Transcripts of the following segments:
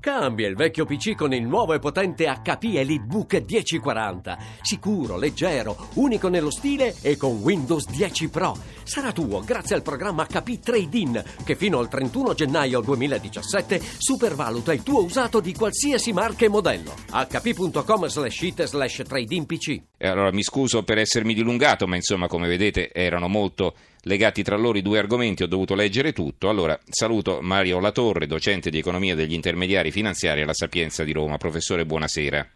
Cambia il vecchio PC con il nuovo e potente HP EliteBook 1040. Sicuro, leggero, unico nello stile e con Windows 10 Pro. Sarà tuo grazie al programma HP Trade-in che fino al 31 gennaio 2017 supervaluta il tuo usato di qualsiasi marca e modello. hp.com slash it slash trade-in PC. E allora mi scuso per essermi dilungato, ma insomma, come vedete, erano molto legati tra loro i due argomenti, ho dovuto leggere tutto. Allora, saluto Mario Latorre, docente di economia degli intermediari finanziari alla Sapienza di Roma. Professore, buonasera.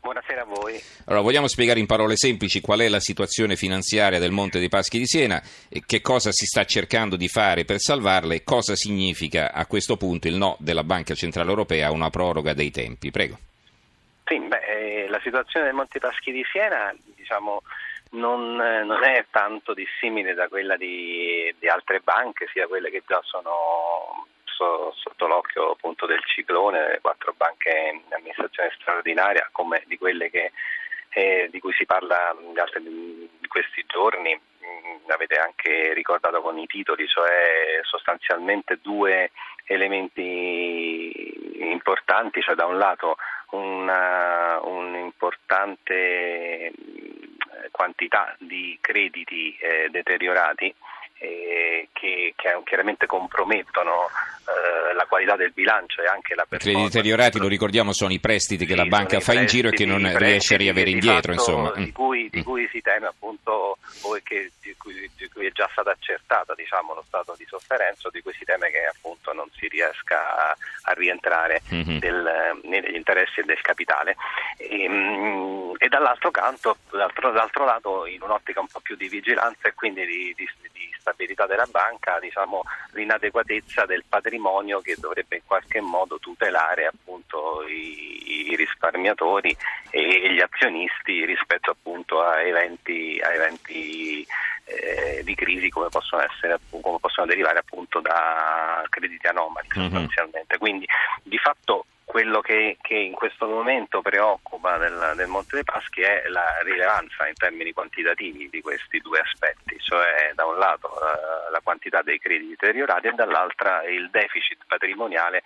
Buonasera a voi. Allora, vogliamo spiegare in parole semplici qual è la situazione finanziaria del Monte dei Paschi di Siena, e che cosa si sta cercando di fare per salvarla e cosa significa a questo punto il no della Banca Centrale Europea a una proroga dei tempi. Prego. Sì, beh, eh, la situazione del Monte Paschi di Siena, diciamo, non, eh, non, è tanto dissimile da quella di, di, altre banche, sia quelle che già sono so, sotto l'occhio appunto del ciclone, le quattro banche in amministrazione straordinaria, come di quelle che, eh, di cui si parla in questi giorni. Mm, avete anche ricordato con i titoli, cioè sostanzialmente due elementi importanti, cioè da un lato una, un importante quantità di crediti eh, deteriorati eh, che, che, chiaramente compromettono eh, la qualità del bilancio e anche la performance. Crediti deteriorati, lo ricordiamo, sono i prestiti che sì, la banca fa in giro e che non riesce a riavere indietro. Insomma. Di, cui, di mm. cui si teme appunto, o che, di, cui, di cui è già stata accertata diciamo, lo stato di sofferenza, di cui si teme che appunto non si riesca a, a rientrare mm-hmm. del, negli interessi del capitale. E, mm, e dall'altro canto, dall'altro, dall'altro, lato, in un'ottica un po' più di vigilanza e quindi di, di, stabilità della banca, diciamo, l'inadeguatezza del patrimonio che dovrebbe in qualche modo tutelare appunto i, i risparmiatori e gli azionisti rispetto appunto a eventi, a eventi eh, di crisi come possono, essere, come possono derivare appunto da crediti anomali mm-hmm. sostanzialmente. Quindi di fatto quello che, che, in questo momento preoccupa del, del, Monte dei Paschi è la rilevanza in termini quantitativi di questi due aspetti, cioè da un lato eh, la quantità dei crediti deteriorati e dall'altra il deficit patrimoniale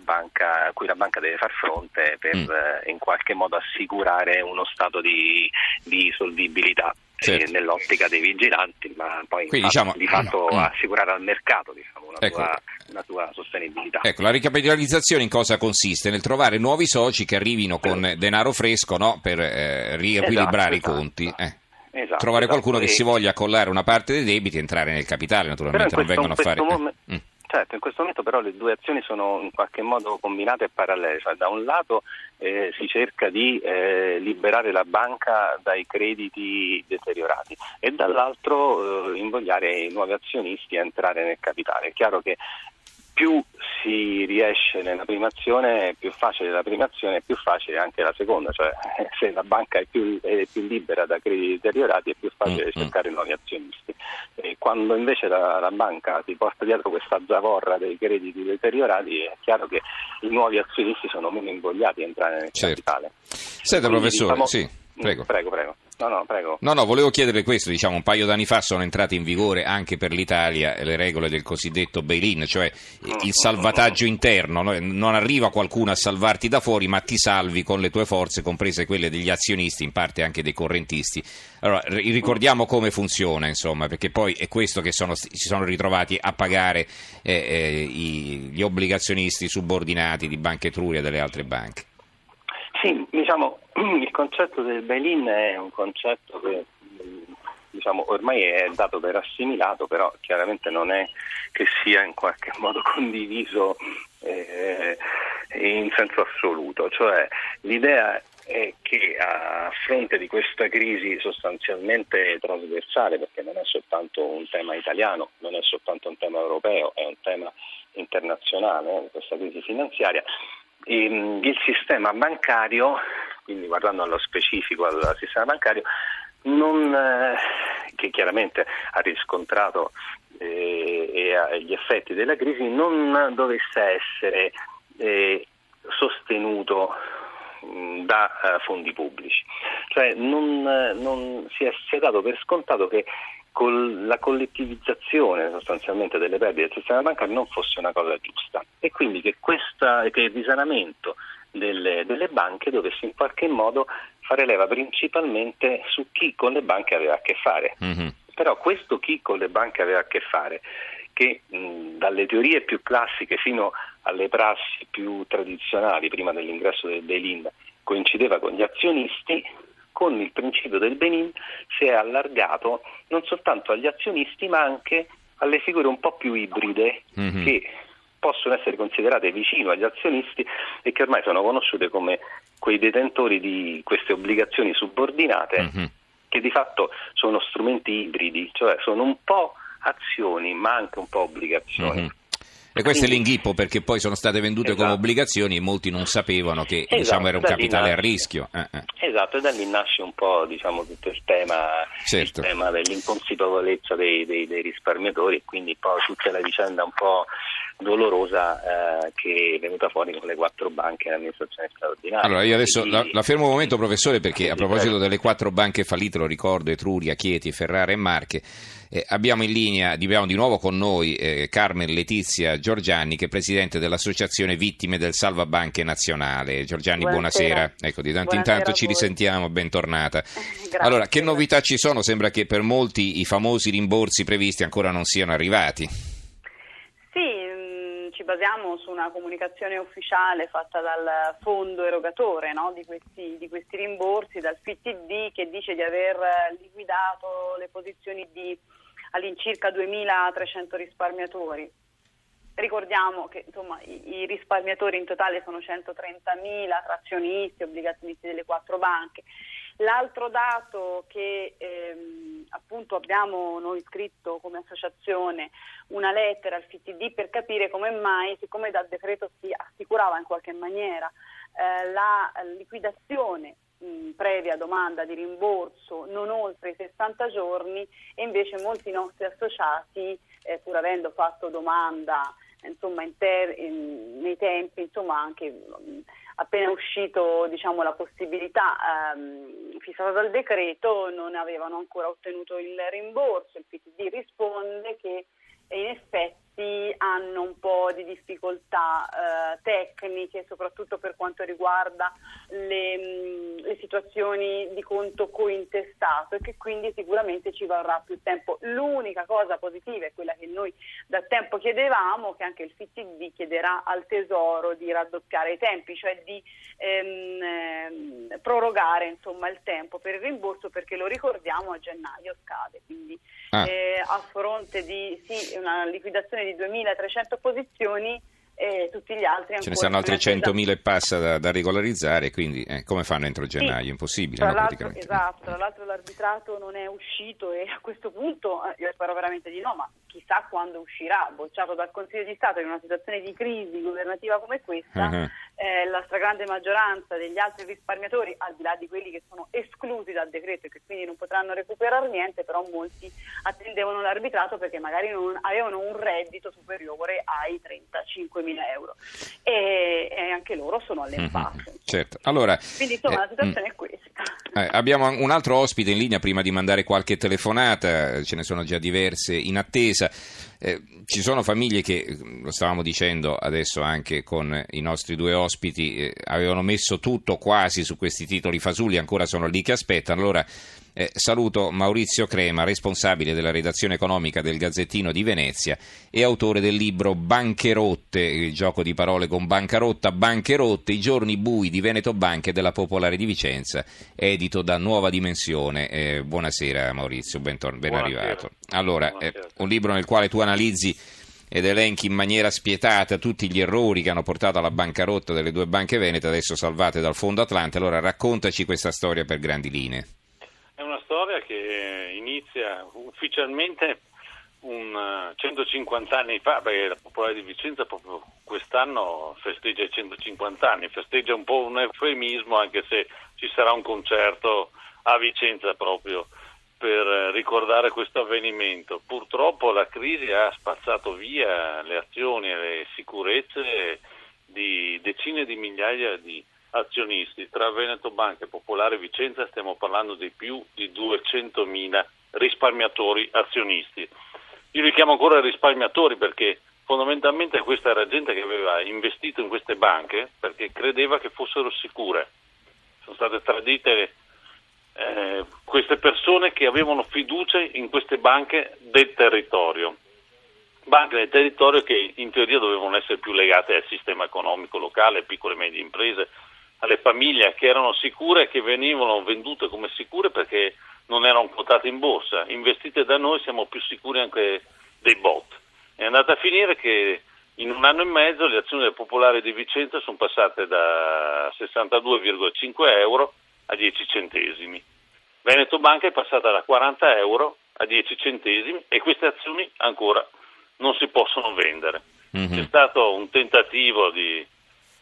banca, a cui la banca deve far fronte per mm. eh, in qualche modo assicurare uno stato di, di solvibilità certo. nell'ottica dei vigilanti, ma poi Quindi, diciamo, di fatto no, mm. assicurare al mercato diciamo, una, ecco. sua, una, sua, sostenibilità. Ecco, la ricapitalizzazione in cosa consiste? Nel trovare nuovi soci che arrivino con eh. denaro fresco no, per eh, riequilibrare esatto, i conti. Esatto. Eh. Esatto, trovare esatto. qualcuno che si voglia accollare una parte dei debiti e entrare nel capitale, naturalmente non vengono a fare... Mom- mm. Certo, in questo momento però le due azioni sono in qualche modo combinate e parallele, cioè, da un lato eh, si cerca di eh, liberare la banca dai crediti deteriorati e dall'altro eh, invogliare i nuovi azionisti a entrare nel capitale. È chiaro che più si riesce nella prima azione, più facile la prima azione e più facile anche la seconda, cioè se la banca è più, è più libera da crediti deteriorati è più facile mm-hmm. cercare nuovi azionisti. E quando invece la, la, banca si porta dietro questa zavorra dei crediti deteriorati è chiaro che i nuovi azionisti sono meno invogliati a entrare nel certo. capitale. Senta Quindi, professore, diciamo, sì, prego. Prego, prego. No, no, prego. No, no, volevo chiedere questo, diciamo, un paio d'anni fa sono entrate in vigore anche per l'Italia le regole del cosiddetto bail-in, cioè il salvataggio interno, non arriva qualcuno a salvarti da fuori, ma ti salvi con le tue forze, comprese quelle degli azionisti, in parte anche dei correntisti. Allora, ricordiamo come funziona, insomma, perché poi è questo che sono, si sono ritrovati a pagare eh, eh, gli obbligazionisti subordinati di Banca Etruria e delle altre banche. Sì, diciamo, il concetto del bail-in è un concetto che diciamo, ormai è dato per assimilato, però chiaramente non è che sia in qualche modo condiviso eh, in senso assoluto. Cioè, l'idea è che a fronte di questa crisi sostanzialmente trasversale, perché non è soltanto un tema italiano, non è soltanto un tema europeo, è un tema internazionale, eh, questa crisi finanziaria, il sistema bancario, quindi guardando allo specifico al sistema bancario, non, eh, che chiaramente ha riscontrato eh, gli effetti della crisi, non dovesse essere eh, sostenuto mh, da uh, fondi pubblici. Cioè non, non si, è, si, è, dato per scontato che con la collettivizzazione sostanzialmente delle perdite del sistema bancario non fosse una cosa giusta e quindi che, questa, che il risanamento delle, delle, banche dovesse in qualche modo fare leva principalmente su chi con le banche aveva a che fare. Mm-hmm. Però questo chi con le banche aveva a che fare, che mh, dalle teorie più classiche fino alle prassi più tradizionali prima dell'ingresso del bail-in coincideva con gli azionisti, con il principio del Benin si è allargato non soltanto agli azionisti ma anche alle figure un po' più ibride mm-hmm. che possono essere considerate vicino agli azionisti e che ormai sono conosciute come quei detentori di queste obbligazioni subordinate mm-hmm. che di fatto sono strumenti ibridi, cioè sono un po' azioni ma anche un po' obbligazioni. Mm-hmm. E questo Quindi, è l'inghippo perché poi sono state vendute esatto. come obbligazioni e molti non sapevano che esatto, diciamo, era un capitale nasce, a rischio. Eh, eh. Esatto, e da lì nasce un po' diciamo, tutto il tema, certo. il tema dell'inconsapevolezza dei, dei, dei, risparmiatori e quindi poi tutta la vicenda un po' dolorosa eh, che è venuta fuori con le quattro banche in amministrazione straordinaria. Allora io adesso la, la, fermo un momento professore perché a proposito delle quattro banche fallite, lo ricordo, Etruria, Chieti, Ferrara e Marche, eh, abbiamo in linea, abbiamo di nuovo con noi eh, Carmen Letizia Giorgiani, che è presidente dell'Associazione Vittime del Salvabanche Nazionale. Giorgiani, buonasera. buonasera. Ecco, di tanto in tanto ci risentiamo, bentornata. allora, che novità ci sono? Sembra che per molti i famosi rimborsi previsti ancora non siano arrivati. Basiamo su una comunicazione ufficiale fatta dal fondo erogatore no, di, questi, di, questi, rimborsi, dal FITD che dice di aver liquidato le posizioni di all'incirca 2.300 risparmiatori. Ricordiamo che insomma, i, i, risparmiatori in totale sono 130.000 tra azionisti, obbligazionisti delle quattro banche. L'altro dato che ehm, appunto abbiamo noi scritto come associazione una lettera al FTD per capire come mai, siccome dal decreto si assicurava in qualche maniera eh, la liquidazione mh, previa domanda di rimborso non oltre i 60 giorni e invece molti nostri associati, eh, pur avendo fatto domanda insomma, in ter- in, nei tempi, insomma anche mh, appena uscito diciamo, la possibilità ehm, fissata dal decreto non avevano ancora ottenuto il rimborso. Il PTD risponde che in effetti hanno un po' di difficoltà eh, tecniche, soprattutto per quanto riguarda le, mm, le, situazioni di conto cointestato e che quindi sicuramente ci vorrà più tempo. L'unica cosa positiva è quella che noi da tempo chiedevamo, che anche il FTD chiederà al Tesoro di raddoppiare i tempi, cioè di ehm, ehm, prorogare insomma, il tempo per il rimborso perché lo ricordiamo a gennaio scade. Quindi ah. eh, a fronte di sì, una liquidazione di 2.300 posizioni e tutti gli altri Ce ne saranno altri 100.000 e passa da, da regolarizzare, quindi eh, come fanno entro gennaio? Sì, Impossibile, tra no, Esatto, tra l'altro l'arbitrato non è uscito e a questo punto eh, io spero veramente di no, ma chissà quando uscirà, bocciato dal Consiglio di Stato in una situazione di crisi governativa come questa, uh-huh. Eh, la stragrande maggioranza degli altri risparmiatori, al di là di quelli che sono esclusi dal decreto e che quindi non potranno recuperare niente, però molti attendevano l'arbitrato perché magari non avevano un reddito superiore ai 35 mila euro e, e, anche loro sono all'impasse. Certo. Allora, Quindi insomma eh, la situazione mm, è questa. Eh, abbiamo un altro ospite in linea prima di mandare qualche telefonata, ce ne sono già diverse in attesa. Eh, ci sono famiglie che, lo stavamo dicendo adesso anche con i nostri due ospiti, eh, avevano messo tutto quasi su questi titoli fasulli, ancora sono lì che aspettano. Allora eh, saluto Maurizio Crema, responsabile della redazione economica del Gazzettino di Venezia e autore del libro Bancherotte, il gioco di parole con bancarotta, bancherotte, i giorni bui di Veneto Banca e della Popolare di Vicenza, edito da Nuova Dimensione. Eh, buonasera Maurizio, ben, tor- ben arrivato. Allora, eh, un libro nel quale tu analizzi ed elenchi in maniera spietata tutti gli errori che hanno portato alla bancarotta delle due banche venete adesso salvate dal Fondo Atlante. Allora raccontaci questa storia per grandi linee storia che inizia ufficialmente un, 150 eh, anni fa, perché la Popolare di Vicenza proprio quest'anno festeggia i 150 anni, festeggia un po' un eufemismo anche se ci sarà un concerto a Vicenza proprio per ricordare questo avvenimento. Purtroppo la crisi ha spazzato via le azioni e le sicurezze di decine di migliaia di azionisti. Tra Veneto Banca e Popolare Vicenza stiamo parlando di più di 200.000 risparmiatori azionisti. Io li chiamo ancora risparmiatori perché fondamentalmente questa era gente che aveva investito in queste banche perché credeva che fossero sicure. Sono state tradite eh, queste persone che avevano fiducia in queste banche del territorio. Banche del territorio che in teoria dovevano essere più legate al sistema economico locale, piccole e medie imprese, alle famiglie che erano sicure e che venivano vendute come sicure perché non erano quotate in borsa. Investite da noi siamo più sicuri anche dei bot. È andata a finire che in un anno e mezzo le azioni del Popolare di Vicenza sono passate da 62,5 euro a 10 centesimi. Veneto Banca è passata da 40 euro a 10 centesimi e queste azioni ancora non si possono vendere. Mm-hmm. C'è stato un tentativo di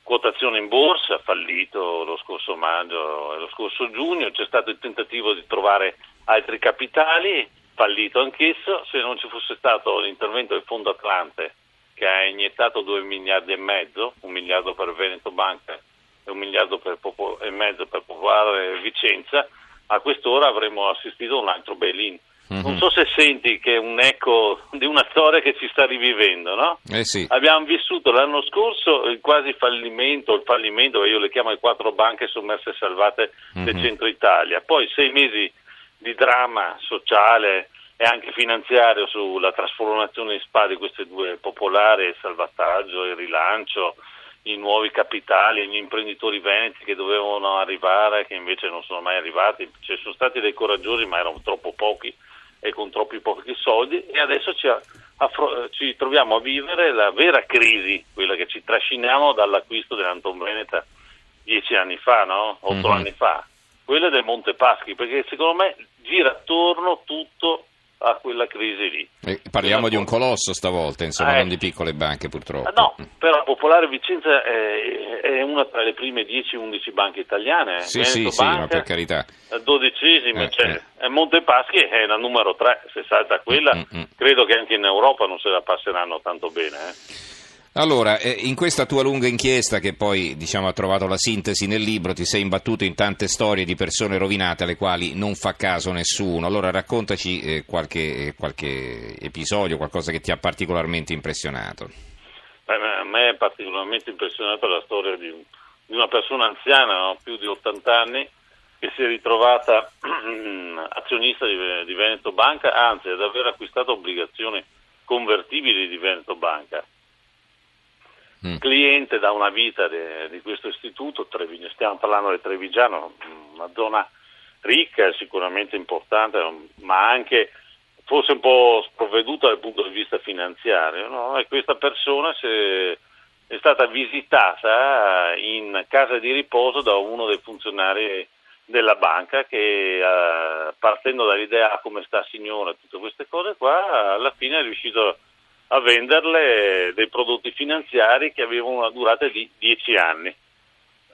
quotazione in borsa, fallito lo scorso maggio e lo scorso giugno, c'è stato il tentativo di trovare altri capitali, fallito anch'esso, se non ci fosse stato l'intervento del Fondo Atlante che ha iniettato 2 miliardi e mezzo, un miliardo per Veneto Banca e un miliardo Popo- e mezzo per Popolare Vicenza, a quest'ora avremmo assistito a un altro bail-in. Mm-hmm. Non so se senti che è un eco di una storia che ci sta rivivendo, no? Eh sì. Abbiamo vissuto l'anno scorso il quasi fallimento, il fallimento, io le chiamo le quattro banche sommerse e salvate mm-hmm. del centro Italia, poi sei mesi di dramma sociale e anche finanziario sulla trasformazione in SPA di queste due popolari, il salvataggio, il rilancio, i nuovi capitali, gli imprenditori veneti che dovevano arrivare, che invece non sono mai arrivati, ci sono stati dei coraggiosi ma erano troppo pochi e con troppi pochi soldi e adesso ci, affro- ci troviamo a vivere la vera crisi, quella che ci trasciniamo dall'acquisto dell'Anton Veneta dieci anni fa, no? otto mm-hmm. anni fa, quella del Monte Paschi, perché secondo me gira attorno tutto a quella crisi lì. E parliamo di un colosso stavolta, insomma, eh, non di piccole banche purtroppo. No, però Popolare Vicenza è, è una tra le prime 10-11 banche italiane. Sì, Veneto sì, Banca, sì, per carità. Dodicesima, eh, cioè, eh. Montepaschi è la numero 3, se salta quella, mm-hmm. credo che anche in Europa non se la passeranno tanto bene. Eh. Allora, eh, in questa tua lunga inchiesta, che poi diciamo, ha trovato la sintesi nel libro, ti sei imbattuto in tante storie di persone rovinate alle quali non fa caso nessuno. Allora raccontaci eh, qualche, qualche, episodio, qualcosa che ti ha particolarmente impressionato. Beh, a me è particolarmente impressionata la storia di, di una persona anziana, no? più di 80 anni, che si è ritrovata azionista di, di Veneto Banca, anzi ad aver acquistato obbligazioni convertibili di Veneto Banca mm. cliente da una vita de, di questo istituto, Trevigno, stiamo parlando del Trevigiano, una zona ricca, sicuramente importante, ma anche forse un po' sprovveduta dal punto di vista finanziario, no? e questa persona è, stata visitata in casa di riposo da uno dei funzionari della banca che uh, partendo dall'idea ah, come sta signora tutte queste cose qua alla fine è riuscito a venderle dei prodotti finanziari che avevano una durata di 10 anni.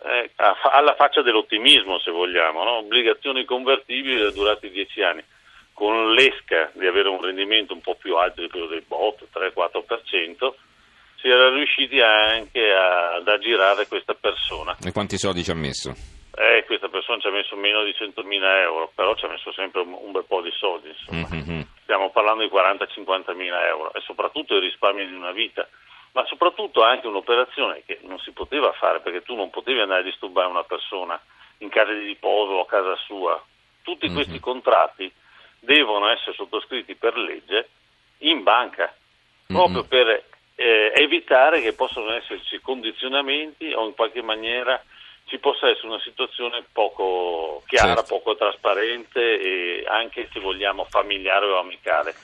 Eh, alla faccia dell'ottimismo, se vogliamo, no? obbligazioni convertibili durate 10 anni, con l'esca di avere un rendimento un po' più alto di quello del bot, 3-4%, si era riusciti anche a, ad aggirare questa persona. E quanti soldi ci ha messo? Eh, questa persona ci ha messo meno di 100.000 euro, però ci ha messo sempre un, un bel po' di soldi. Mm-hmm. Stiamo parlando di 40-50.000 euro e soprattutto il risparmio di una vita, ma soprattutto anche un'operazione che non si poteva fare perché tu non potevi andare a disturbare una persona in casa di riposo o a casa sua. Tutti mm-hmm. questi contratti devono essere sottoscritti per legge in banca, proprio mm-hmm. per eh, evitare che possano esserci condizionamenti o in qualche maniera ci possa essere una situazione poco chiara, certo. poco trasparente e anche se vogliamo familiare o amicale.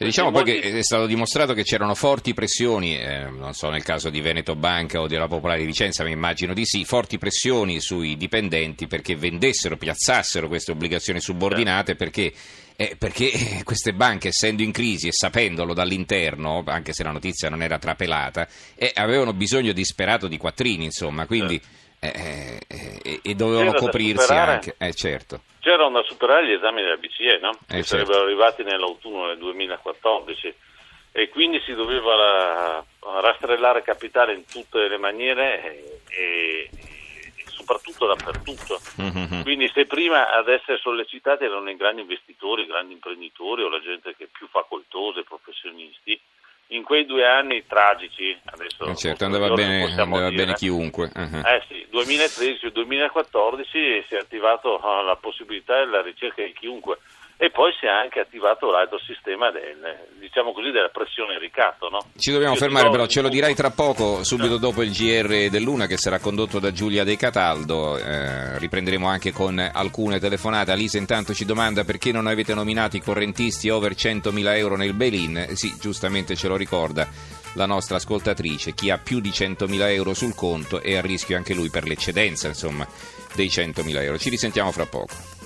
Diciamo poi che è stato dimostrato che c'erano forti pressioni, eh, non so nel caso di Veneto Banca o della Popolare di Vicenza, ma immagino di sì, forti pressioni sui dipendenti perché vendessero, piazzassero queste obbligazioni subordinate perché, eh, perché queste banche essendo in crisi e sapendolo dall'interno, anche se la notizia non era trapelata, eh, avevano bisogno disperato di quattrini, insomma, quindi... Certo eh, eh, e dovevano c'era coprirsi anche. Eh, certo. C'erano da superare gli esami della BCE, no? che certo. sarebbero arrivati nell'autunno del 2014 e quindi si doveva la, rastrellare capitale in tutte le maniere e, e, soprattutto dappertutto. Mm-hmm. Quindi se prima ad essere sollecitati erano i grandi investitori, i grandi imprenditori o la gente che è più facoltosa, i professionisti, in quei due anni tragici, adesso eh certo, andava bene, andava bene chiunque. Uh-huh. Eh sì, 2013 e 2014 si è attivato la possibilità della ricerca di chiunque e poi si è anche attivato l'altro sistema del, diciamo così, della pressione ricatto. No? Ci dobbiamo Io fermare però, ce lo dirai tra poco, subito dopo il GR dell'Una che sarà condotto da Giulia De Cataldo, eh, riprenderemo anche con alcune telefonate. Alisa intanto ci domanda perché non avete nominato i correntisti over 100.000 euro nel bail-in, sì giustamente ce lo ricorda la nostra ascoltatrice, chi ha più di 100.000 euro sul conto è a rischio anche lui per l'eccedenza insomma, dei 100.000 euro. Ci risentiamo fra poco.